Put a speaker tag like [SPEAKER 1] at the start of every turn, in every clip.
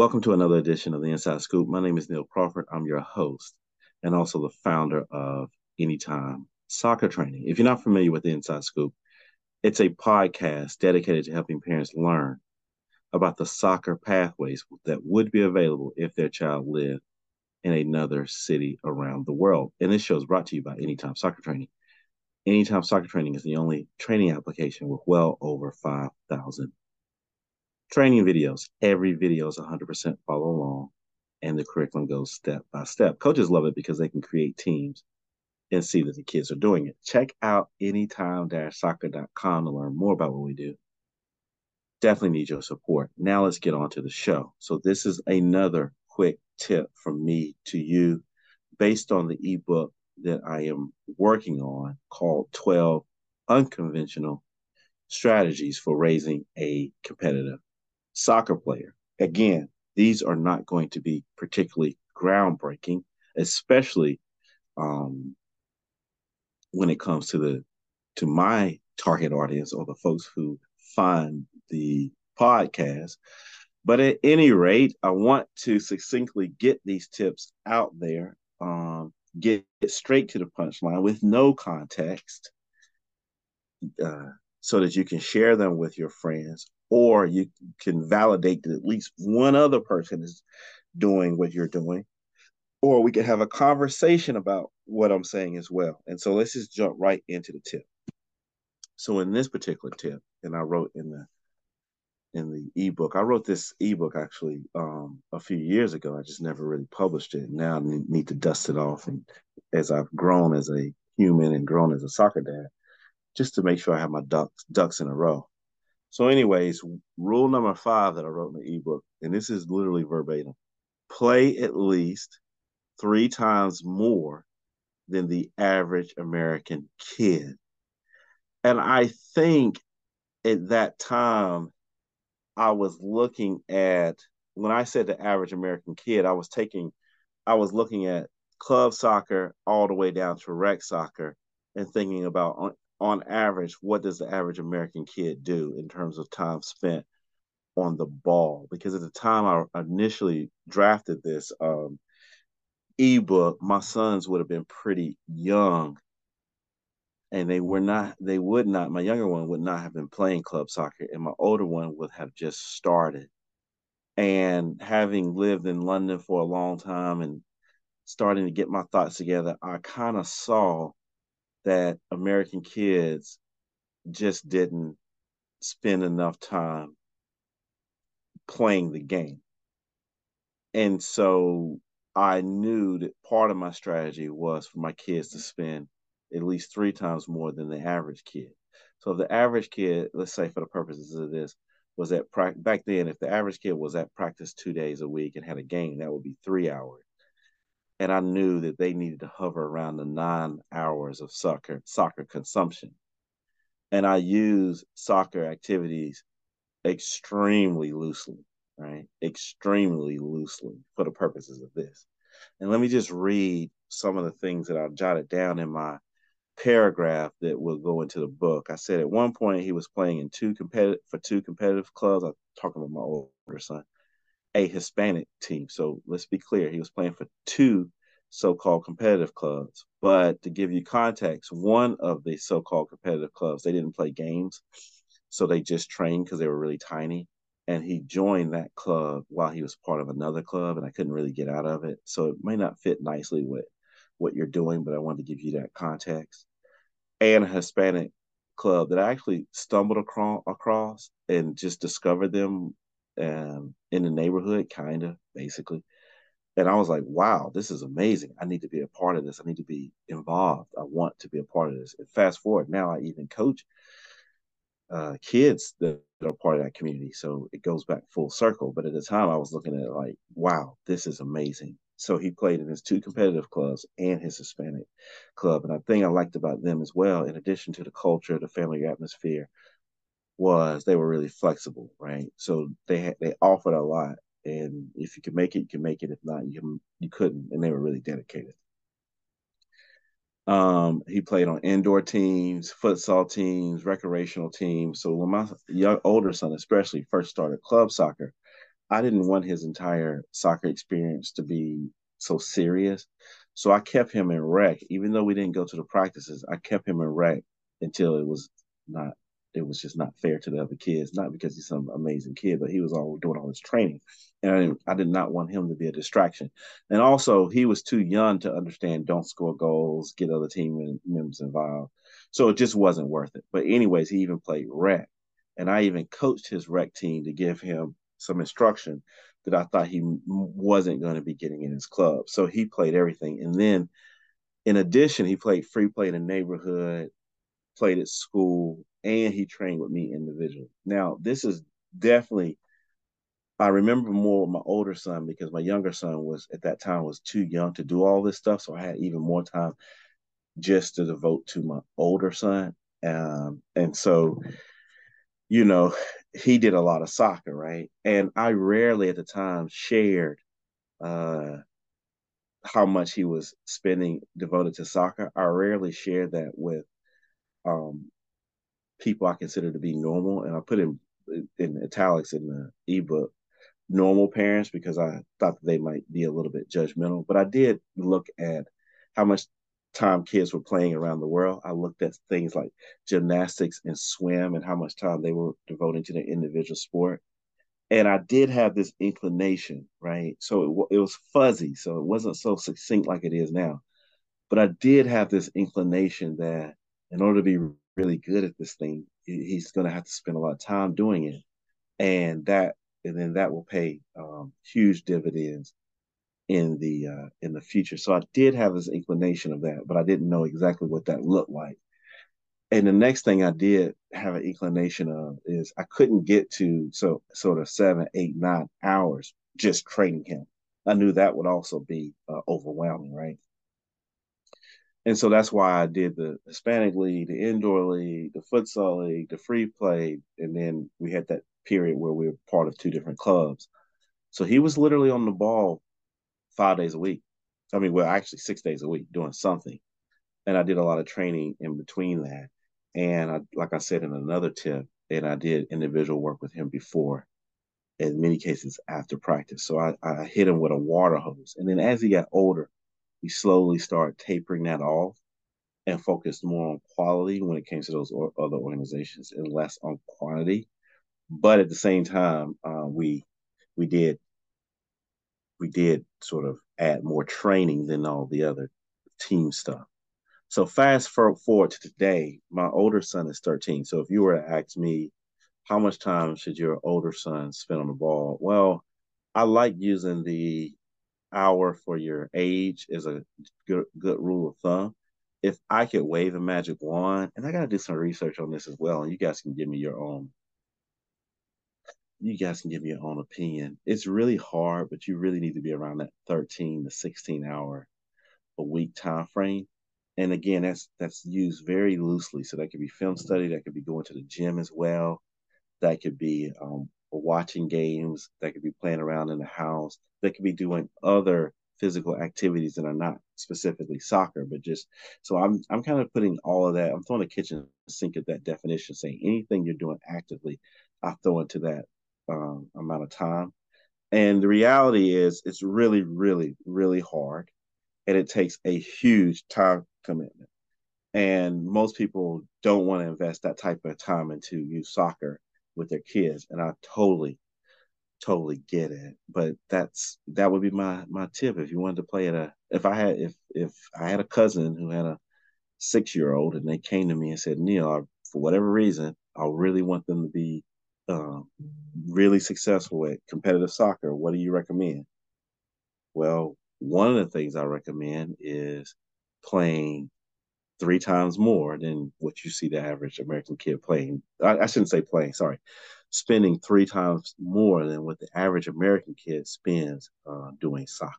[SPEAKER 1] Welcome to another edition of the Inside Scoop. My name is Neil Crawford. I'm your host and also the founder of Anytime Soccer Training. If you're not familiar with the Inside Scoop, it's a podcast dedicated to helping parents learn about the soccer pathways that would be available if their child lived in another city around the world. And this show is brought to you by Anytime Soccer Training. Anytime Soccer Training is the only training application with well over 5,000 training videos. Every video is 100% follow along, and the curriculum goes step by step. Coaches love it because they can create teams and see that the kids are doing it. Check out anytime-soccer.com to learn more about what we do. Definitely need your support. Now let's get on to the show. So this is another quick tip from me to you based on the ebook that I am working on called 12 Unconventional Strategies for Raising a Competitive Soccer Player. Again, these are not going to be particularly groundbreaking, especially um, when it comes to the to my target audience or the folks who find the podcast. But at any rate, I want to succinctly get these tips out there, um, get, straight to the punchline with no context, uh, so that you can share them with your friends, or you can validate that at least one other person is doing what you're doing, or we can have a conversation about what I'm saying as well. And so let's just jump right into the tip. So in this particular tip, and I wrote in the in the ebook, I wrote this ebook actually um, a few years ago. I just never really published it. Now I need to dust it off, and as I've grown as a human and grown as a soccer dad, just to make sure I have my ducks ducks in a row. So, anyways, rule number five that I wrote in the ebook, and this is literally verbatim: play at least three times more than the average American kid. And I think at that time, I was looking at when I said the average American kid, I was taking, I was looking at club soccer all the way down to rec soccer and thinking about on, average, what does the average American kid do in terms of time spent on the ball? Because at the time I initially drafted this um, ebook, my sons would have been pretty young and they were not they would not my younger one would not have been playing club soccer and my older one would have just started and having lived in london for a long time and starting to get my thoughts together i kind of saw that american kids just didn't spend enough time playing the game and so i knew that part of my strategy was for my kids to spend at least three times more than the average kid. So if the average kid, let's say for the purposes of this, was at back then, if the average kid was at practice two days a week and had a game, that would be three hours. And I knew that they needed to hover around the nine hours of soccer soccer consumption. And I use soccer activities extremely loosely, right? Extremely loosely for the purposes of this. And let me just read some of the things that I jotted down in my paragraph that will go into the book. I said at one point he was playing in two competitive for two competitive clubs. I'm talking about my older son, a Hispanic team. So let's be clear, he was playing for two so-called competitive clubs. But to give you context, one of the so-called competitive clubs, they didn't play games. So they just trained because they were really tiny. And he joined that club while he was part of another club, and I couldn't really get out of it. So it may not fit nicely with what you're doing, but I wanted to give you that context and a Hispanic club that I actually stumbled across, across and just discovered them um, in the neighborhood, kind of basically. And I was like, wow, this is amazing. I need to be a part of this. I need to be involved. I want to be a part of this. And fast forward, now I even coach uh, kids that are part of that community. So it goes back full circle. But at the time, I was looking at it like, wow, this is amazing. So he played in his two competitive clubs and his Hispanic club. And the thing I liked about them as well, in addition to the culture, the family atmosphere, was they were really flexible, right? So they had, they offered a lot, and if you could make it, you can make it. If not, you you couldn't, and they were really dedicated. Um, he played on indoor teams, futsal teams, recreational teams. So when my young older son, especially, first started club soccer, I didn't want his entire soccer experience to be so serious. So I kept him in rec, even though we didn't go to the practices. I kept him in rec until it was not. It was just not fair to the other kids. Not because he's some amazing kid, but he was all doing all his training, and I, I did not want him to be a distraction. And also, he was too young to understand don't score goals, get other team members involved. So it just wasn't worth it. But anyways, he even played rec, and I even coached his rec team to give him some instruction that I thought he wasn't going to be getting in his club. So he played everything. And then in addition, he played free play in the neighborhood, played at school, and he trained with me individually. Now, this is definitely I remember more with my older son because my younger son was at that time was too young to do all this stuff. So I had even more time just to devote to my older son. Um, and so you know, he did a lot of soccer, right? And I rarely at the time shared uh, how much he was spending devoted to soccer. I rarely shared that with um, people I consider to be normal, and I put in in italics in the ebook normal parents because I thought that they might be a little bit judgmental. But I did look at how much time kids were playing around the world. I looked at things like gymnastics and swim and how much time they were devoting to their individual sport. And I did have this inclination, right? So it, it was fuzzy, so it wasn't so succinct like it is now. But I did have this inclination that in order to be really good at this thing, he's going to have to spend a lot of time doing it, and that and then that will pay um, huge dividends in the uh, in the future. So I did have this inclination of that, but I didn't know exactly what that looked like. And the next thing I did have an inclination of is I couldn't get to so sort of seven, eight, nine hours just training him. I knew that would also be uh, overwhelming, right? And so that's why I did the Hispanic League, the Indoor League, the Futsal League, the Free Play, and then we had that period where we were part of two different clubs. So he was literally on the ball five days a week. I mean, well, actually six days a week doing something. And I did a lot of training in between that. And I, like I said in another tip, and I did individual work with him before, in many cases after practice. So I, I hit him with a water hose. And then as he got older, we slowly started tapering that off and focused more on quality when it came to those or, other organizations and less on quantity. But at the same time, uh, we we did we did sort of add more training than all the other team stuff. So fast forward to today, my older son is 13. So if you were to ask me, how much time should your older son spend on the ball? Well, I like using the hour for your age is a good good rule of thumb. If I could wave a magic wand, and I got to do some research on this as well, and you guys can give me your own you guys can give me your own opinion. It's really hard, but you really need to be around that 13 to 16 hour a week time frame. And again, that's that's used very loosely. So that could be film study, that could be going to the gym as well, that could be um, watching games, that could be playing around in the house, that could be doing other physical activities that are not specifically soccer, but just so I'm I'm kind of putting all of that. I'm throwing a kitchen sink at that definition, saying anything you're doing actively, I throw into that um, amount of time. And the reality is, it's really, really, really hard, and it takes a huge time commitment. And most people don't want to invest that type of time into youth soccer with their kids, and I totally, totally get it. But that's that would be my my tip if you wanted to play at a if I had if if I had a cousin who had a six year old and they came to me and said, Neil, for whatever reason, I really want them to be um, really successful at competitive soccer, what do you recommend? Well, one of the things I recommend is playing three times more than what you see the average American kid playing. I, I, shouldn't say playing, sorry, spending three times more than what the average American kid spends uh, doing soccer.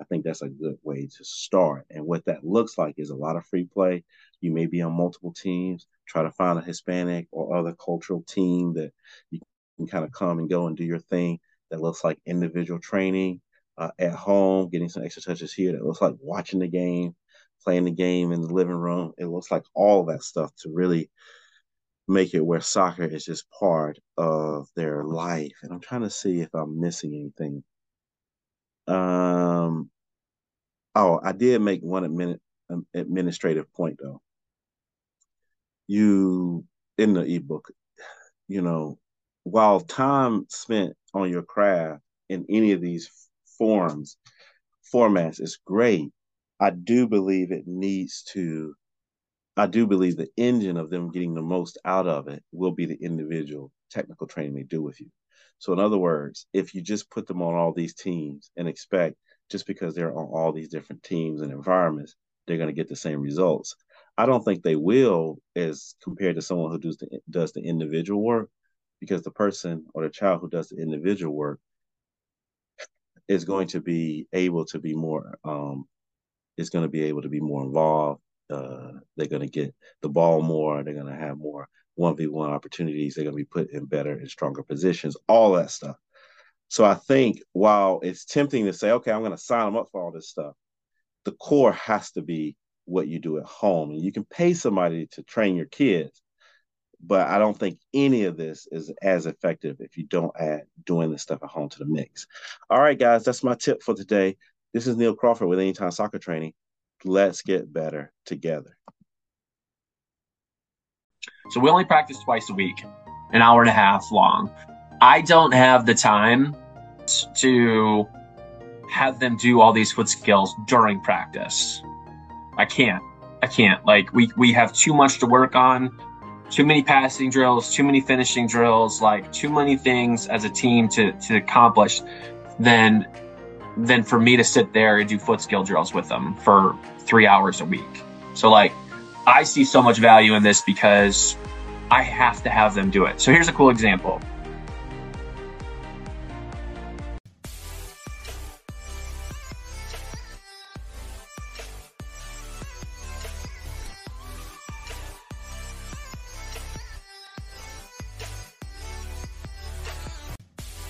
[SPEAKER 1] I think that's a good way to start. And what that looks like is a lot of free play. You may be on multiple teams. Try to find a Hispanic or other cultural team that you can kind of come and go and do your thing. That looks like individual training uh, at home, getting some extra touches here. That looks like watching the game, playing the game in the living room. It looks like all that stuff to really make it where soccer is just part of their life. And I'm trying to see if I'm missing anything. Um, oh, I did make one admin, um, administrative point though. You in the ebook, you know, while time spent on your craft in any of these forms formats is great, I do believe it needs to I do believe the engine of them getting the most out of it will be the individual technical training they do with you. So, in other words, if you just put them on all these teams and expect just because they're on all these different teams and environments, they're going to get the same results. I don't think they will, as compared to someone who does the, does the individual work, because the person or the child who does the individual work is going to be able to be more um, is going to be able to be more involved uh, they're going to get the ball more. They're going to have more 1v1 opportunities. They're going to be put in better and stronger positions, all that stuff. So I think while it's tempting to say, okay, I'm going to sign them up for all this stuff, the core has to be what you do at home. And you can pay somebody to train your kids, but I don't think any of this is as effective if you don't add doing this stuff at home to the mix. All right, guys, that's my tip for today. This is Neil Crawford with Anytime Soccer Training let's get better together.
[SPEAKER 2] So we only practice twice a week, an hour and a half long. I don't have the time to have them do all these foot skills during practice. I can't. I can't. Like we we have too much to work on, too many passing drills, too many finishing drills, like too many things as a team to to accomplish. Then than for me to sit there and do foot skill drills with them for three hours a week. So like, I see so much value in this because I have to have them do it. So here's a cool example.